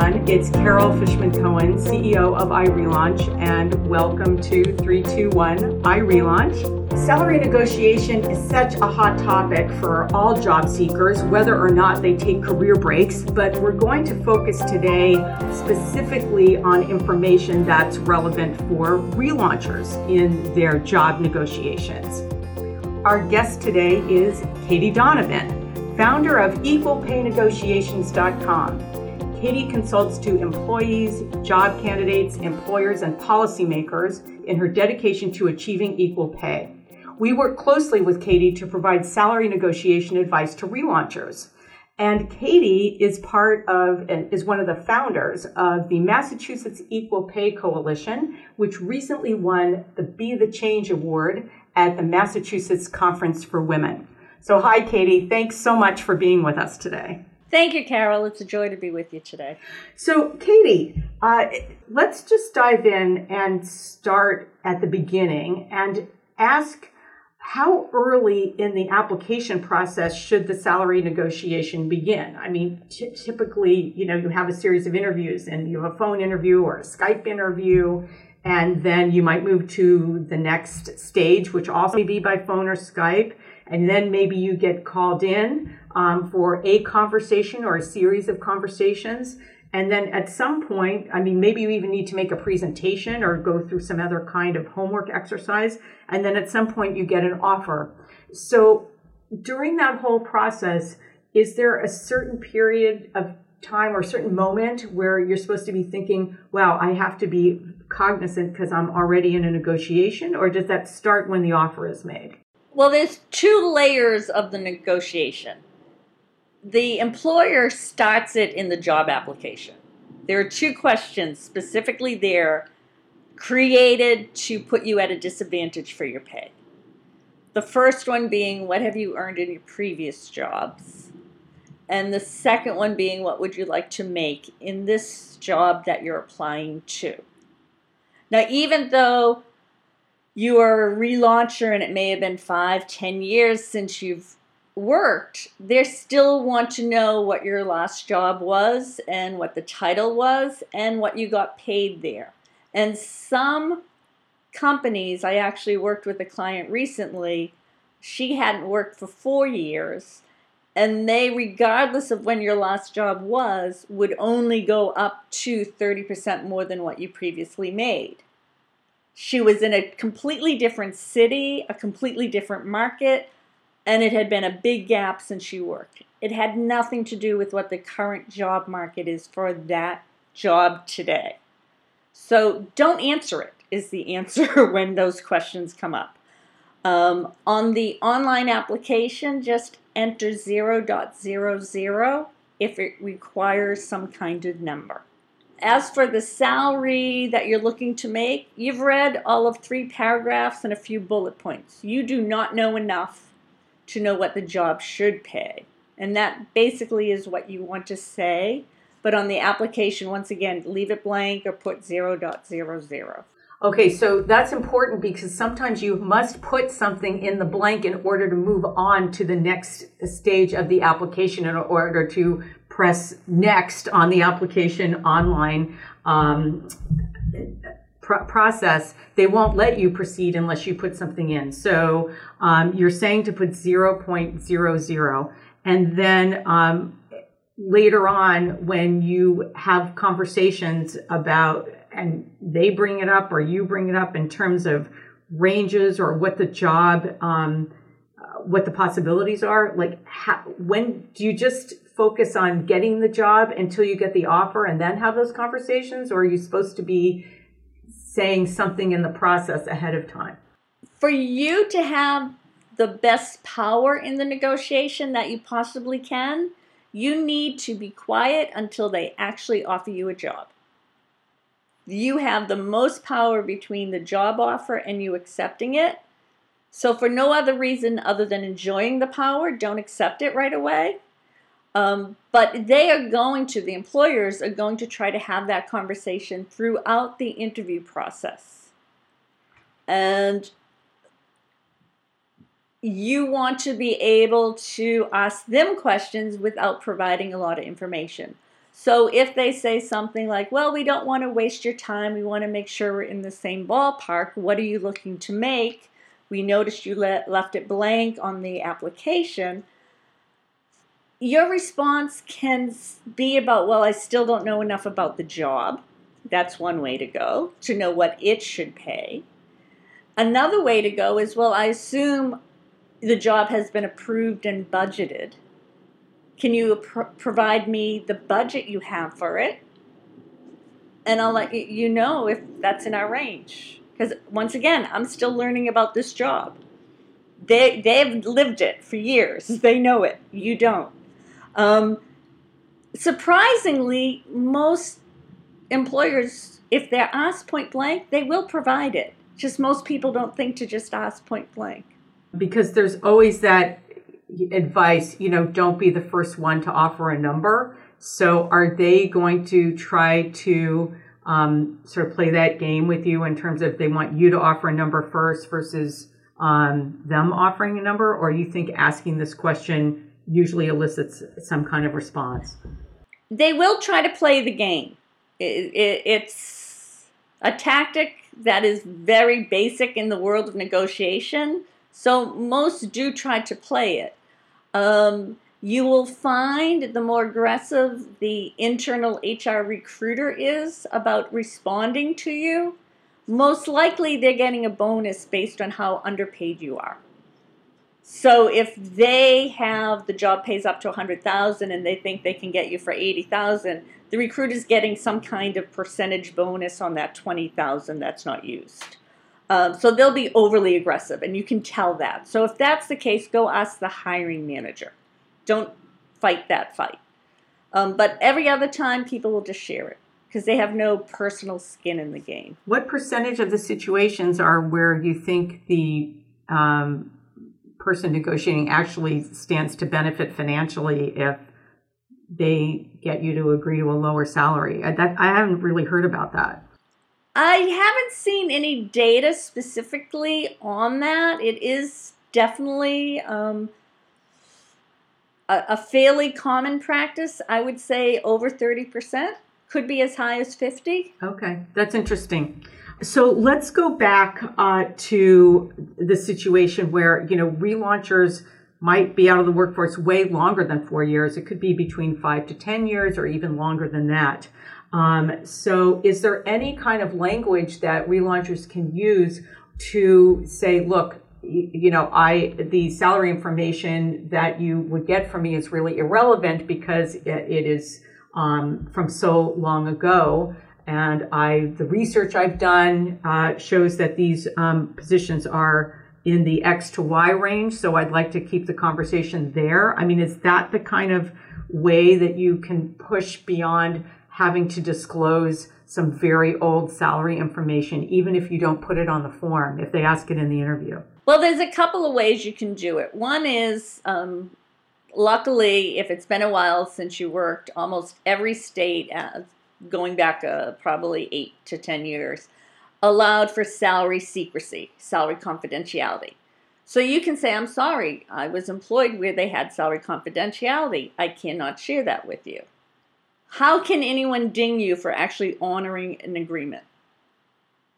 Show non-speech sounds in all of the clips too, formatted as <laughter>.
everyone. It's Carol Fishman Cohen, CEO of iRelaunch, and welcome to 321 iRelaunch. Salary negotiation is such a hot topic for all job seekers, whether or not they take career breaks, but we're going to focus today specifically on information that's relevant for relaunchers in their job negotiations. Our guest today is Katie Donovan founder of EqualPayNegotiations.com. Katie consults to employees, job candidates, employers, and policymakers in her dedication to achieving equal pay. We work closely with Katie to provide salary negotiation advice to relaunchers. And Katie is part of, and is one of the founders of the Massachusetts Equal Pay Coalition, which recently won the Be the Change Award at the Massachusetts Conference for Women. So, hi, Katie. Thanks so much for being with us today. Thank you, Carol. It's a joy to be with you today. So, Katie, uh, let's just dive in and start at the beginning and ask how early in the application process should the salary negotiation begin? I mean, t- typically, you know, you have a series of interviews and you have a phone interview or a Skype interview, and then you might move to the next stage, which also may be by phone or Skype and then maybe you get called in um, for a conversation or a series of conversations. And then at some point, I mean, maybe you even need to make a presentation or go through some other kind of homework exercise. And then at some point, you get an offer. So during that whole process, is there a certain period of time or a certain moment where you're supposed to be thinking, wow, I have to be cognizant because I'm already in a negotiation? Or does that start when the offer is made? Well, there's two layers of the negotiation. The employer starts it in the job application. There are two questions specifically there created to put you at a disadvantage for your pay. The first one being, what have you earned in your previous jobs? And the second one being, what would you like to make in this job that you're applying to? Now, even though you are a relauncher and it may have been five, ten years since you've worked, they still want to know what your last job was and what the title was and what you got paid there. And some companies, I actually worked with a client recently, she hadn't worked for four years. And they, regardless of when your last job was, would only go up to 30% more than what you previously made. She was in a completely different city, a completely different market, and it had been a big gap since she worked. It had nothing to do with what the current job market is for that job today. So don't answer it, is the <laughs> answer when those questions come up. Um, on the online application, just enter 0.00 if it requires some kind of number. As for the salary that you're looking to make, you've read all of three paragraphs and a few bullet points. You do not know enough to know what the job should pay. And that basically is what you want to say. But on the application, once again, leave it blank or put 0.00. Okay, so that's important because sometimes you must put something in the blank in order to move on to the next stage of the application in order to press next on the application online um, pr- process, they won't let you proceed unless you put something in. So um, you're saying to put 0.00. And then um, later on, when you have conversations about, and they bring it up or you bring it up in terms of ranges or what the job, um, what the possibilities are, like how, when do you just focus on getting the job until you get the offer and then have those conversations? Or are you supposed to be saying something in the process ahead of time? For you to have the best power in the negotiation that you possibly can, you need to be quiet until they actually offer you a job. You have the most power between the job offer and you accepting it. So, for no other reason other than enjoying the power, don't accept it right away. Um, but they are going to, the employers are going to try to have that conversation throughout the interview process. And you want to be able to ask them questions without providing a lot of information. So if they say something like, well, we don't want to waste your time, we want to make sure we're in the same ballpark, what are you looking to make? We noticed you le- left it blank on the application. Your response can be about, well, I still don't know enough about the job. That's one way to go, to know what it should pay. Another way to go is, well, I assume the job has been approved and budgeted. Can you pr- provide me the budget you have for it? And I'll let you know if that's in our range. Because once again, I'm still learning about this job. They, they've lived it for years, they know it. You don't. Um, surprisingly, most employers, if they're asked point blank, they will provide it. Just most people don't think to just ask point blank. Because there's always that advice, you know, don't be the first one to offer a number. So are they going to try to um, sort of play that game with you in terms of they want you to offer a number first versus um, them offering a number? Or you think asking this question usually elicits some kind of response? They will try to play the game. It, it, it's a tactic that is very basic in the world of negotiation. So most do try to play it. Um, you will find the more aggressive the internal HR recruiter is about responding to you, most likely they're getting a bonus based on how underpaid you are. So if they have the job pays up to 100,000 and they think they can get you for 80,000, the recruiter is getting some kind of percentage bonus on that 20,000 that's not used. Um, so they'll be overly aggressive, and you can tell that. So if that's the case, go ask the hiring manager. Don't fight that fight. Um, but every other time, people will just share it because they have no personal skin in the game. What percentage of the situations are where you think the um, person negotiating actually stands to benefit financially if they get you to agree to a lower salary? I, that, I haven't really heard about that. I haven't seen any data specifically on that. It is definitely um, a, a, fairly common practice. I would say over 30%, could be as high as 50. Okay, that's interesting. So let's go back uh, to the situation where, you know, relaunchers might be out of the workforce way longer than four years. It could be between five to 10 years or even longer than that. Um, so, is there any kind of language that relaunchers can use to say, look, you know, I the salary information that you would get from me is really irrelevant because it, it is um, from so long ago, and I the research I've done uh, shows that these um, positions are in the X to Y range. So I'd like to keep the conversation there. I mean, is that the kind of way that you can push beyond having to disclose some very old salary information, even if you don't put it on the form, if they ask it in the interview? Well, there's a couple of ways you can do it. One is, um, luckily, if it's been a while since you worked, almost every state, uh, going back uh, probably eight to 10 years, allowed for salary secrecy, salary confidentiality. So you can say, I'm sorry, I was employed where they had salary confidentiality. I cannot share that with you. How can anyone ding you for actually honoring an agreement?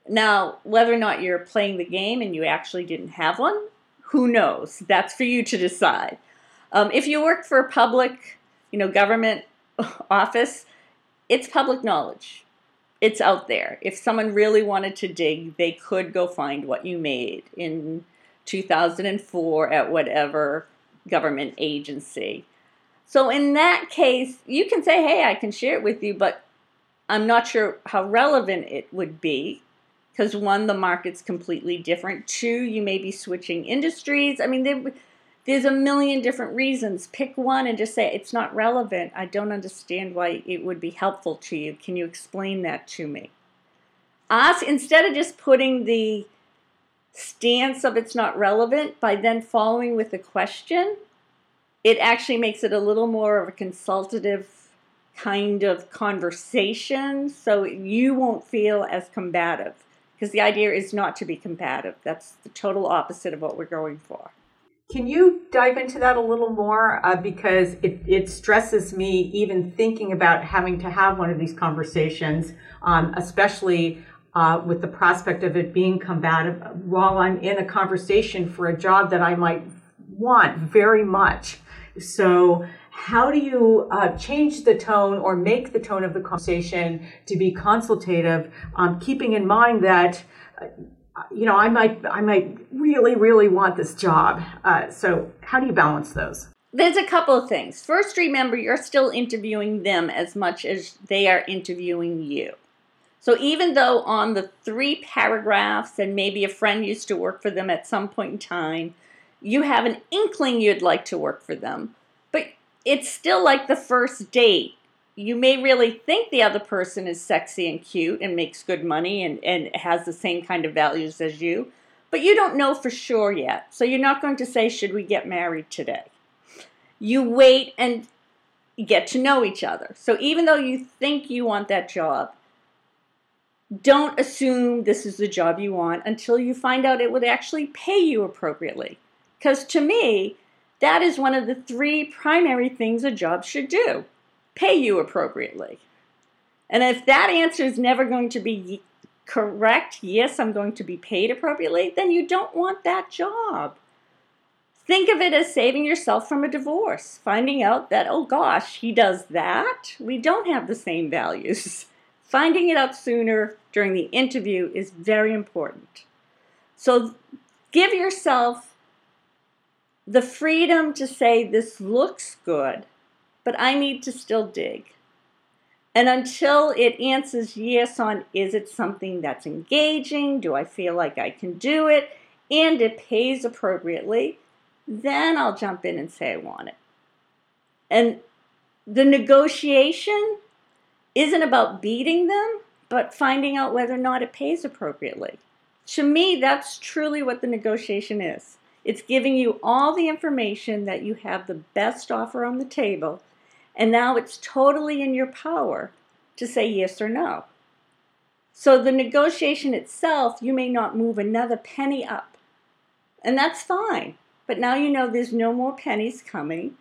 Now, whether or not you're playing the game and you actually didn't have one, who knows? That's for you to decide. Um, if you work for a public, you know, government <laughs> office, it's public knowledge. It's out there. If someone really wanted to dig, they could go find what you made in 2004 at whatever government agency. So in that case, you can say, hey, I can share it with you, but I'm not sure how relevant it would be because one, the market's completely different. Two, you may be switching industries. I mean, there, there's a million different reasons. Pick one and just say, it's not relevant. I don't understand why it would be helpful to you. Can you explain that to me? Ask, instead of just putting the stance of it's not relevant, by then following with a question, it actually makes it a little more of a consultative kind of conversation so you won't feel as combative because the idea is not to be combative that's the total opposite of what we're going for Can you dive into that a little more? Uh, because it, it stresses me even thinking about having to have one of these conversations, um, especially uh, with the prospect of it being combative while I'm in a conversation for a job that I might want very much. So, how do you uh, change the tone or make the tone of the conversation to be consultative, um, keeping in mind that uh, you know I might I might really really want this job. Uh, so, how do you balance those? There's a couple of things. First, remember you're still interviewing them as much as they are interviewing you. So even though on the three paragraphs, and maybe a friend used to work for them at some point in time, you have an inkling you'd like to work for them, but it's still like the first date. You may really think the other person is sexy and cute and makes good money and, and has the same kind of values as you, but you don't know for sure yet. So you're not going to say, Should we get married today? You wait and get to know each other. So even though you think you want that job, don't assume this is the job you want until you find out it would actually pay you appropriately. Because to me, that is one of the three primary things a job should do pay you appropriately. And if that answer is never going to be correct, yes, I'm going to be paid appropriately, then you don't want that job. Think of it as saving yourself from a divorce, finding out that, oh gosh, he does that. We don't have the same values. <laughs> Finding it out sooner during the interview is very important. So give yourself the freedom to say, This looks good, but I need to still dig. And until it answers yes on is it something that's engaging? Do I feel like I can do it? And it pays appropriately, then I'll jump in and say I want it. And the negotiation isn't about beating them, but finding out whether or not it pays appropriately. To me, that's truly what the negotiation is. It's giving you all the information that you have the best offer on the table, and now it's totally in your power to say yes or no. So the negotiation itself, you may not move another penny up, and that's fine. But now you know there's no more pennies coming,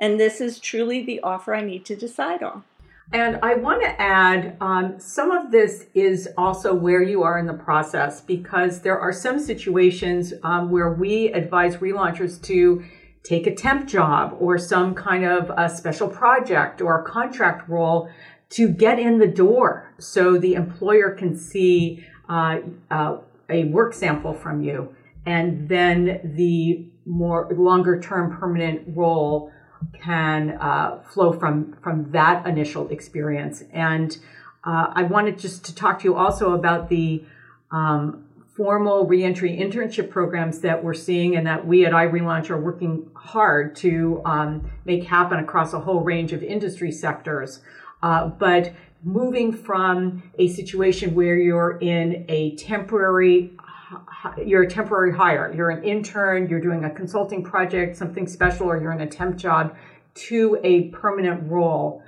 and this is truly the offer I need to decide on. And I want to add um, some of this is also where you are in the process because there are some situations um, where we advise relaunchers to take a temp job or some kind of a special project or a contract role to get in the door so the employer can see uh, uh, a work sample from you and then the more longer term permanent role can uh, flow from from that initial experience. And uh, I wanted just to talk to you also about the um, formal reentry internship programs that we're seeing and that we at iRelaunch are working hard to um, make happen across a whole range of industry sectors. Uh, but moving from a situation where you're in a temporary you're a temporary hire. You're an intern, you're doing a consulting project, something special, or you're in a temp job to a permanent role.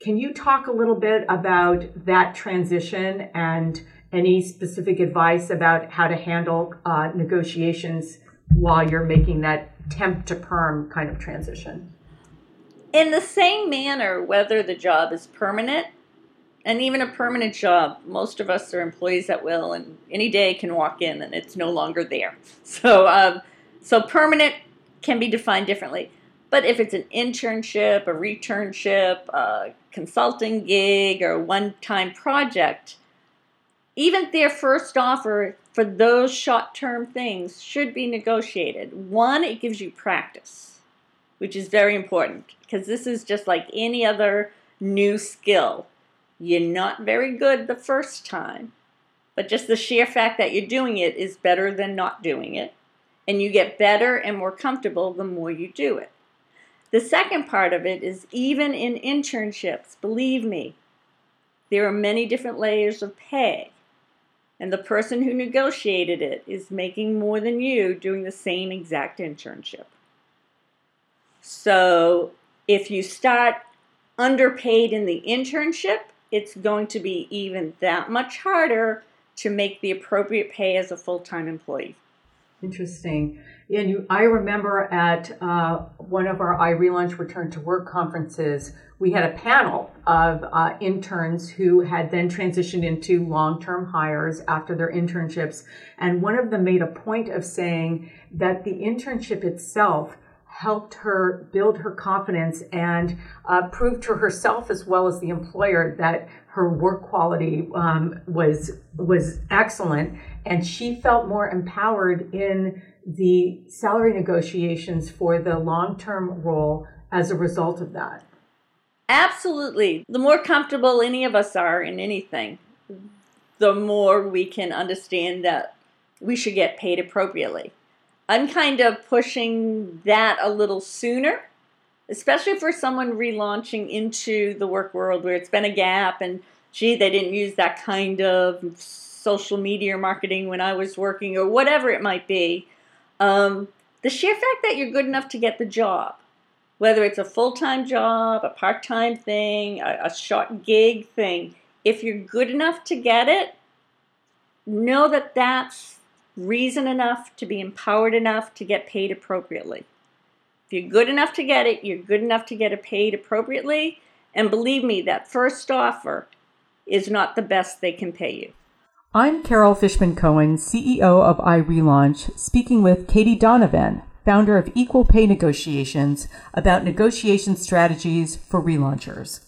Can you talk a little bit about that transition and any specific advice about how to handle uh, negotiations while you're making that temp to perm kind of transition? In the same manner, whether the job is permanent and even a permanent job, most of us are employees at will, and any day can walk in and it's no longer there. <laughs> So, um, so permanent can be defined differently. But if it's an internship, a returnship, a consulting gig, or a one-time project, even their first offer for those short-term things should be negotiated. One, it gives you practice, which is very important because this is just like any other new skill you're not very good the first time, but just the sheer fact that you're doing it is better than not doing it. And you get better and more comfortable the more you do it. The second part of it is even in internships, believe me, there are many different layers of pay. And the person who negotiated it is making more than you doing the same exact internship. So if you start underpaid in the internship, it's going to be even that much harder to make the appropriate pay as a full time employee. Interesting. And you, I remember at uh, one of our iRelaunch Return to Work conferences, we had a panel of uh, interns who had then transitioned into long-term hires after their internships. And one of them made a point of saying that the internship itself helped her build her confidence and uh, prove to herself as well as the employer that her work quality um, was was excellent, and she felt more empowered in the salary negotiations for the long term role as a result of that. Absolutely. The more comfortable any of us are in anything, the more we can understand that we should get paid appropriately. I'm kind of pushing that a little sooner, especially for someone relaunching into the work world where it's been a gap and gee, they didn't use that kind of social media marketing when I was working or whatever it might be. Um, the sheer fact that you're good enough to get the job, whether it's a full time job, a part time thing, a, a short gig thing, if you're good enough to get it, know that that's reason enough to be empowered enough to get paid appropriately. If you're good enough to get it, you're good enough to get it paid appropriately. And believe me, that first offer is not the best they can pay you. I'm Carol Fishman Cohen, CEO of iRelaunch, speaking with Katie Donovan, founder of Equal Pay Negotiations, about negotiation strategies for relaunchers.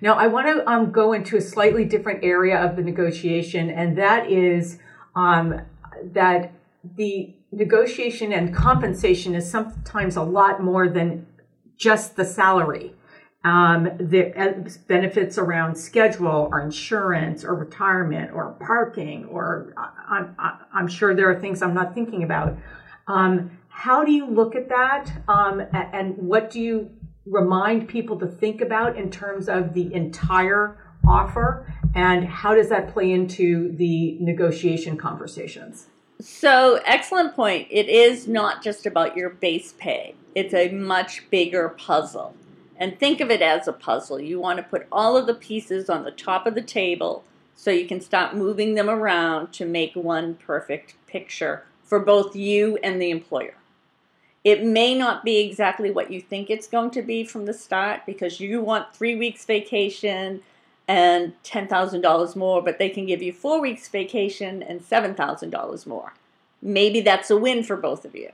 Now, I want to um, go into a slightly different area of the negotiation, and that is um, that the negotiation and compensation is sometimes a lot more than just the salary um, the uh, benefits around schedule or insurance or retirement or parking or uh, I'm, I'm sure there are things I'm not thinking about. Um, how do you look at that um, and what do you remind people to think about in terms of the entire offer and how does that play into the negotiation conversations? So, excellent point. It is not just about your base pay, it's a much bigger puzzle. And think of it as a puzzle. You want to put all of the pieces on the top of the table so you can start moving them around to make one perfect picture for both you and the employer. It may not be exactly what you think it's going to be from the start because you want three weeks vacation and $10,000 more, but they can give you four weeks vacation and $7,000 more. Maybe that's a win for both of you.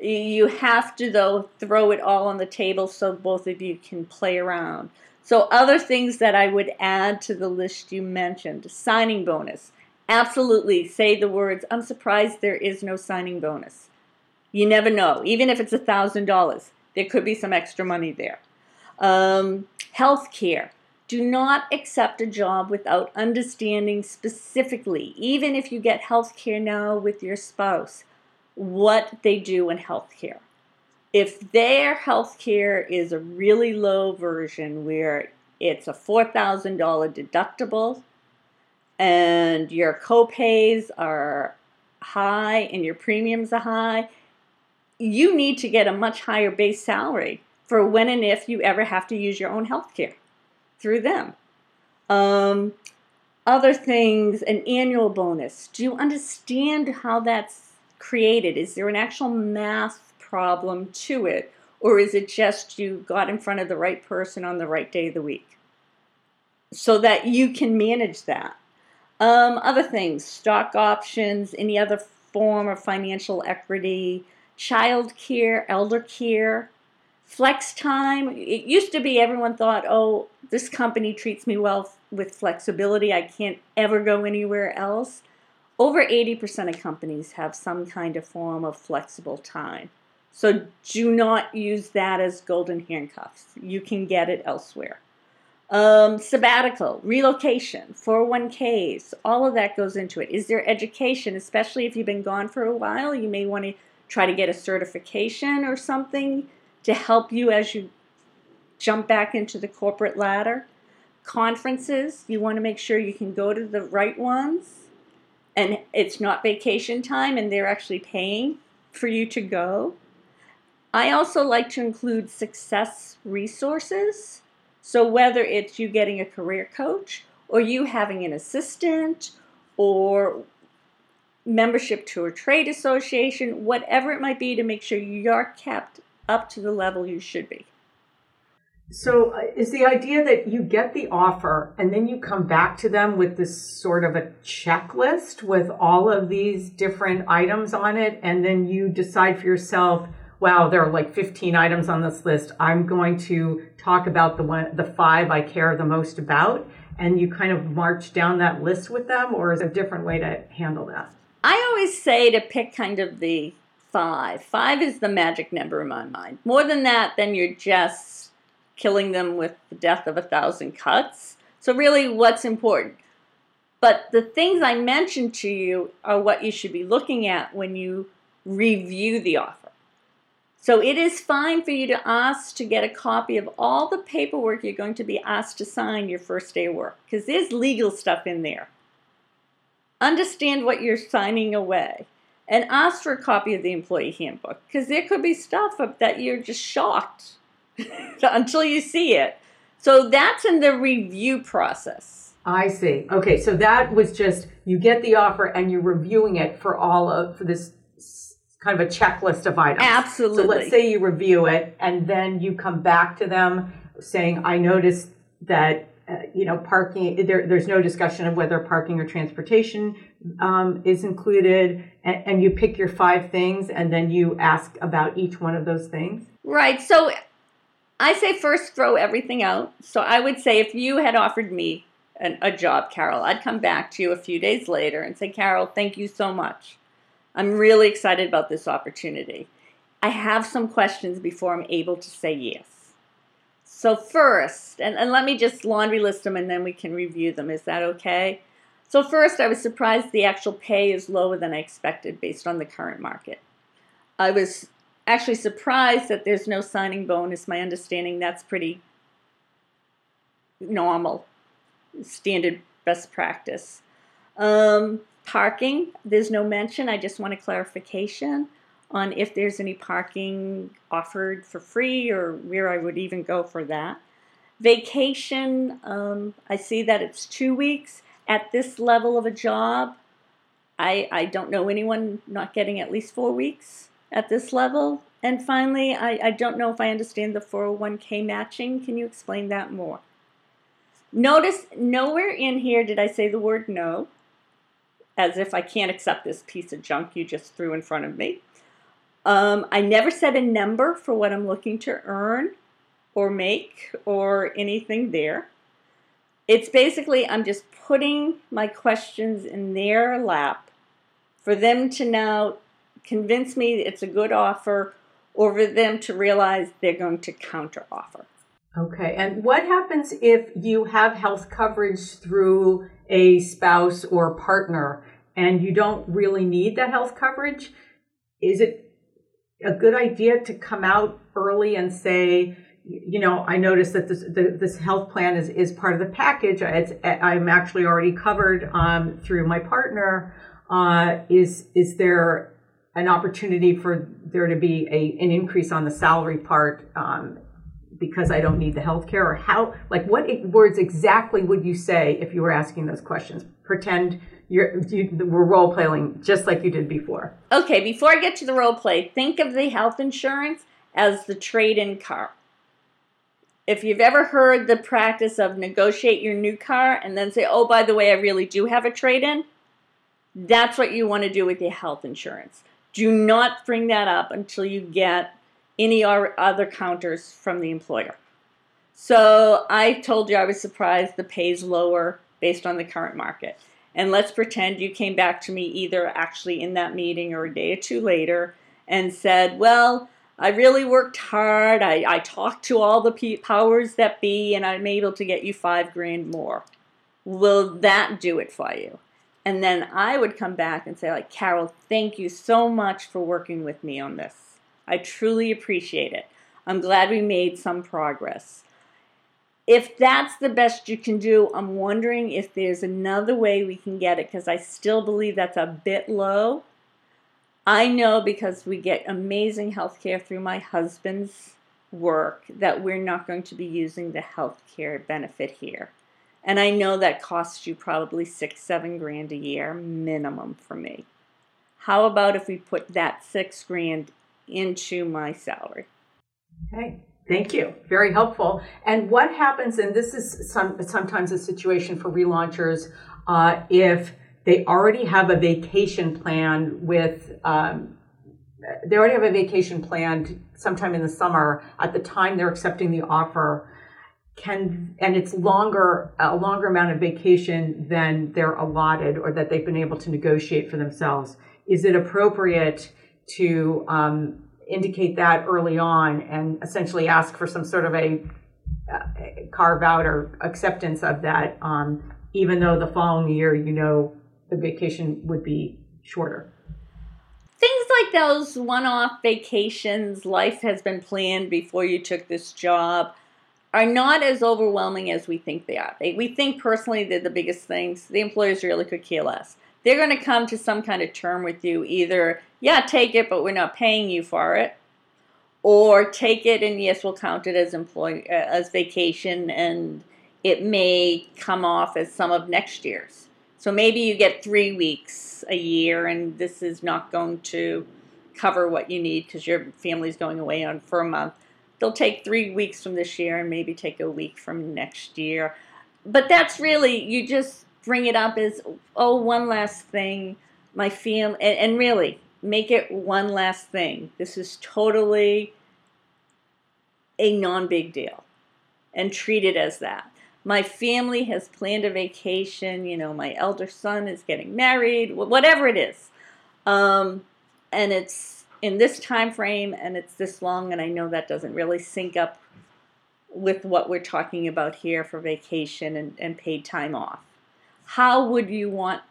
You have to, though, throw it all on the table so both of you can play around. So, other things that I would add to the list you mentioned signing bonus. Absolutely say the words, I'm surprised there is no signing bonus. You never know. Even if it's a $1,000, there could be some extra money there. Um, health care. Do not accept a job without understanding specifically, even if you get health care now with your spouse what they do in healthcare. If their healthcare is a really low version where it's a $4,000 deductible and your copays are high and your premiums are high, you need to get a much higher base salary for when and if you ever have to use your own healthcare through them. Um, other things, an annual bonus. Do you understand how that's created? Is there an actual math problem to it? Or is it just you got in front of the right person on the right day of the week? So that you can manage that. Um, other things, stock options, any other form of financial equity, child care, elder care, flex time. It used to be everyone thought, oh, this company treats me well with flexibility. I can't ever go anywhere else. Over 80% of companies have some kind of form of flexible time. So do not use that as golden handcuffs. You can get it elsewhere. Um, sabbatical, relocation, 401ks, all of that goes into it. Is there education, especially if you've been gone for a while? You may want to try to get a certification or something to help you as you jump back into the corporate ladder. Conferences, you want to make sure you can go to the right ones and it's not vacation time and they're actually paying for you to go. I also like to include success resources. So, whether it's you getting a career coach or you having an assistant or membership to a trade association, whatever it might be to make sure you're kept up to the level you should be. So, uh, is the idea that you get the offer and then you come back to them with this sort of a checklist with all of these different items on it, and then you decide for yourself, wow, there are like 15 items on this list. I'm going to talk about the one, the five I care the most about, and you kind of march down that list with them, or is there a different way to handle that? I always say to pick kind of the five. Five is the magic number in my mind. More than that, then you're just killing them with the death of a thousand cuts. So, really, what's important? But the things I mentioned to you are what you should be looking at when you review the offer. So, it is fine for you to ask to get a copy of all the paperwork you're going to be asked to sign your first day of work, because there's legal stuff in there. Understand what you're signing away and ask for a copy of the employee handbook, because there could be stuff that you're just shocked <laughs> until you see it. So that's in the review process. I see. Okay, so that was just you get the offer and you're reviewing it for all of for this kind of a checklist of items. Absolutely. So let's say you review it and then you come back to them saying, "I noticed that uh, you know parking. There, there's no discussion of whether parking or transportation um, is included, and, and you pick your five things, and then you ask about each one of those things." Right. So I say first throw everything out. So I would say if you had offered me an, a job, Carol, I'd come back to you a few days later and say, Carol, thank you so much. I'm really excited about this opportunity. I have some questions before I'm able to say yes. So, first, and, and let me just laundry list them and then we can review them. Is that okay? So, first, I was surprised the actual pay is lower than I expected based on the current market. I was actually surprised that there's no signing bonus. My understanding that's pretty normal, standard best practice. Um, parking, there's no mention. I just want a clarification on if there's any parking offered for free or where I would even go for that. Vacation, um, I see that it's two weeks. At this level of a job, I, I don't know anyone not getting at least four weeks at this level. And finally, I, I don't know if I understand the 401k matching. Can you explain that more? Notice nowhere in here did I say the word no, as if I can't accept this piece of junk you just threw in front of me. Um, I never said a number for what I'm looking to earn or make or anything there. It's basically, I'm just putting my questions in their lap for them to now convince me it's a good offer or for them to realize they're going to counteroffer. Okay, and what happens if you have health coverage through a spouse or partner and you don't really need that health coverage? Is it a good idea to come out early and say, you know, I noticed that this the, this health plan is, is part of the package. It's, I'm actually already covered um, through my partner. Uh, is is there an opportunity for there to be a, an increase on the salary part um, because I don't need the health care? Or how, like, what words exactly would you say if you were asking those questions? Pretend you're, you, we're role playing just like you did before. Okay, before I get to the role play, think of the health insurance as the trade in car. If you've ever heard the practice of negotiate your new car and then say, oh, by the way, I really do have a trade in, that's what you want to do with your health insurance. Do not bring that up until you get any other counters from the employer. So I told you I was surprised the pay's lower based on the current market. And let's pretend you came back to me either actually in that meeting or a day or two later and said, Well, I really worked hard. I, I talked to all the powers that be, and I'm able to get you five grand more. Will that do it for you? And then I would come back and say, like, Carol, thank you so much for working with me on this. I truly appreciate it. I'm glad we made some progress. If that's the best you can do, I'm wondering if there's another way we can get it because I still believe that's a bit low. I know because we get amazing health care through my husband's work that we're not going to be using the health care benefit here. And I know that costs you probably six, seven grand a year minimum for me. How about if we put that six grand into my salary? Okay. Thank you. Very helpful. And what happens, and this is some, sometimes a situation for relaunchers, uh, if they already have a vacation plan with, um, they already have a vacation planned sometime in the summer at the time they're accepting the offer can and it's longer a longer amount of vacation than they're allotted or that they've been able to negotiate for themselves is it appropriate to um, indicate that early on and essentially ask for some sort of a, a carve out or acceptance of that, um, even though the following year you know the vacation would be shorter. Things like those one off vacations, life has been planned before you took this job, are not as overwhelming as we think they are. They, we think personally they're the biggest things. The employers really could care less. They're going to come to some kind of term with you either yeah, take it, but we're not paying you for it. Or take it and yes, we'll count it as employee uh, as vacation, and it may come off as some of next year's. So maybe you get three weeks a year, and this is not going to cover what you need because your family's going away on for a month. They'll take three weeks from this year and maybe take a week from next year. But that's really you just bring it up as oh one last thing, my fam and, and really make it one last thing. This is totally a non big deal and treat it as that. My family has planned a vacation, you know, my elder son is getting married, whatever it is. Um, and it's in this time frame and it's this long and I know that doesn't really sync up with what we're talking about here for vacation and, and paid time off. How would you want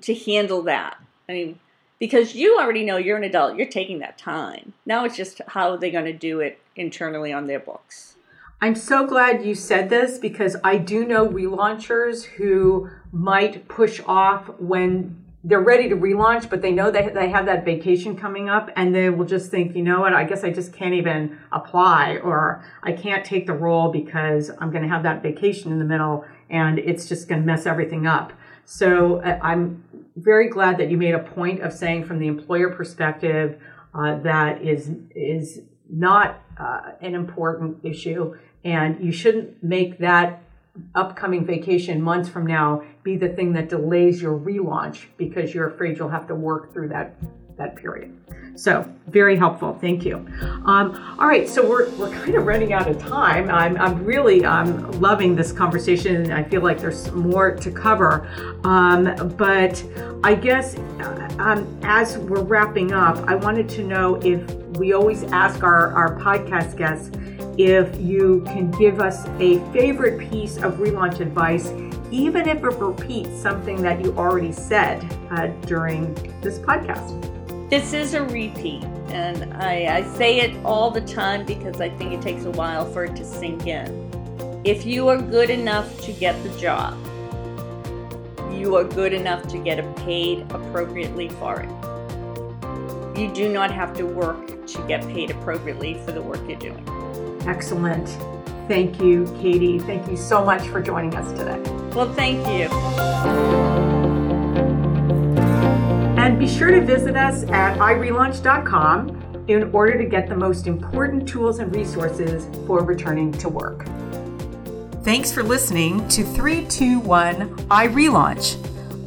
to handle that? I mean, because you already know you're an adult, you're taking that time. Now it's just how are they're going to do it internally on their books. I'm so glad you said this because I do know relaunchers who might push off when they're ready to relaunch, but they know they, they have that vacation coming up and they will just think, you know what, I guess I just can't even apply or I can't take the role because I'm going to have that vacation in the middle and it's just going to mess everything up. So uh, I'm very glad that you made a point of saying from the employer perspective uh, that is is not uh, an important issue, and you shouldn't make that upcoming vacation months from now be the thing that delays your relaunch because you're afraid you'll have to work through that that period. So very helpful. Thank you. Um, all right, so we're, we're kind of running out of time. I'm, I'm really um, loving this conversation. I feel like there's more to cover. Um, but I guess uh, um, as we're wrapping up, I wanted to know if we always ask our, our podcast guests if you can give us a favorite piece of relaunch advice, even if it repeats something that you already said uh, during this podcast. This is a repeat, and I, I say it all the time because I think it takes a while for it to sink in. If you are good enough to get the job, you are good enough to get paid appropriately for it. You do not have to work to get paid appropriately for the work you're doing. Excellent. Thank you, Katie. Thank you so much for joining us today. Well, thank you. Be sure to visit us at irelaunch.com in order to get the most important tools and resources for returning to work. Thanks for listening to 321 iRelaunch.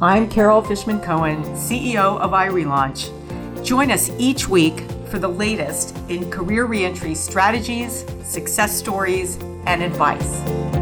I'm Carol Fishman Cohen, CEO of iRelaunch. Join us each week for the latest in career reentry strategies, success stories, and advice.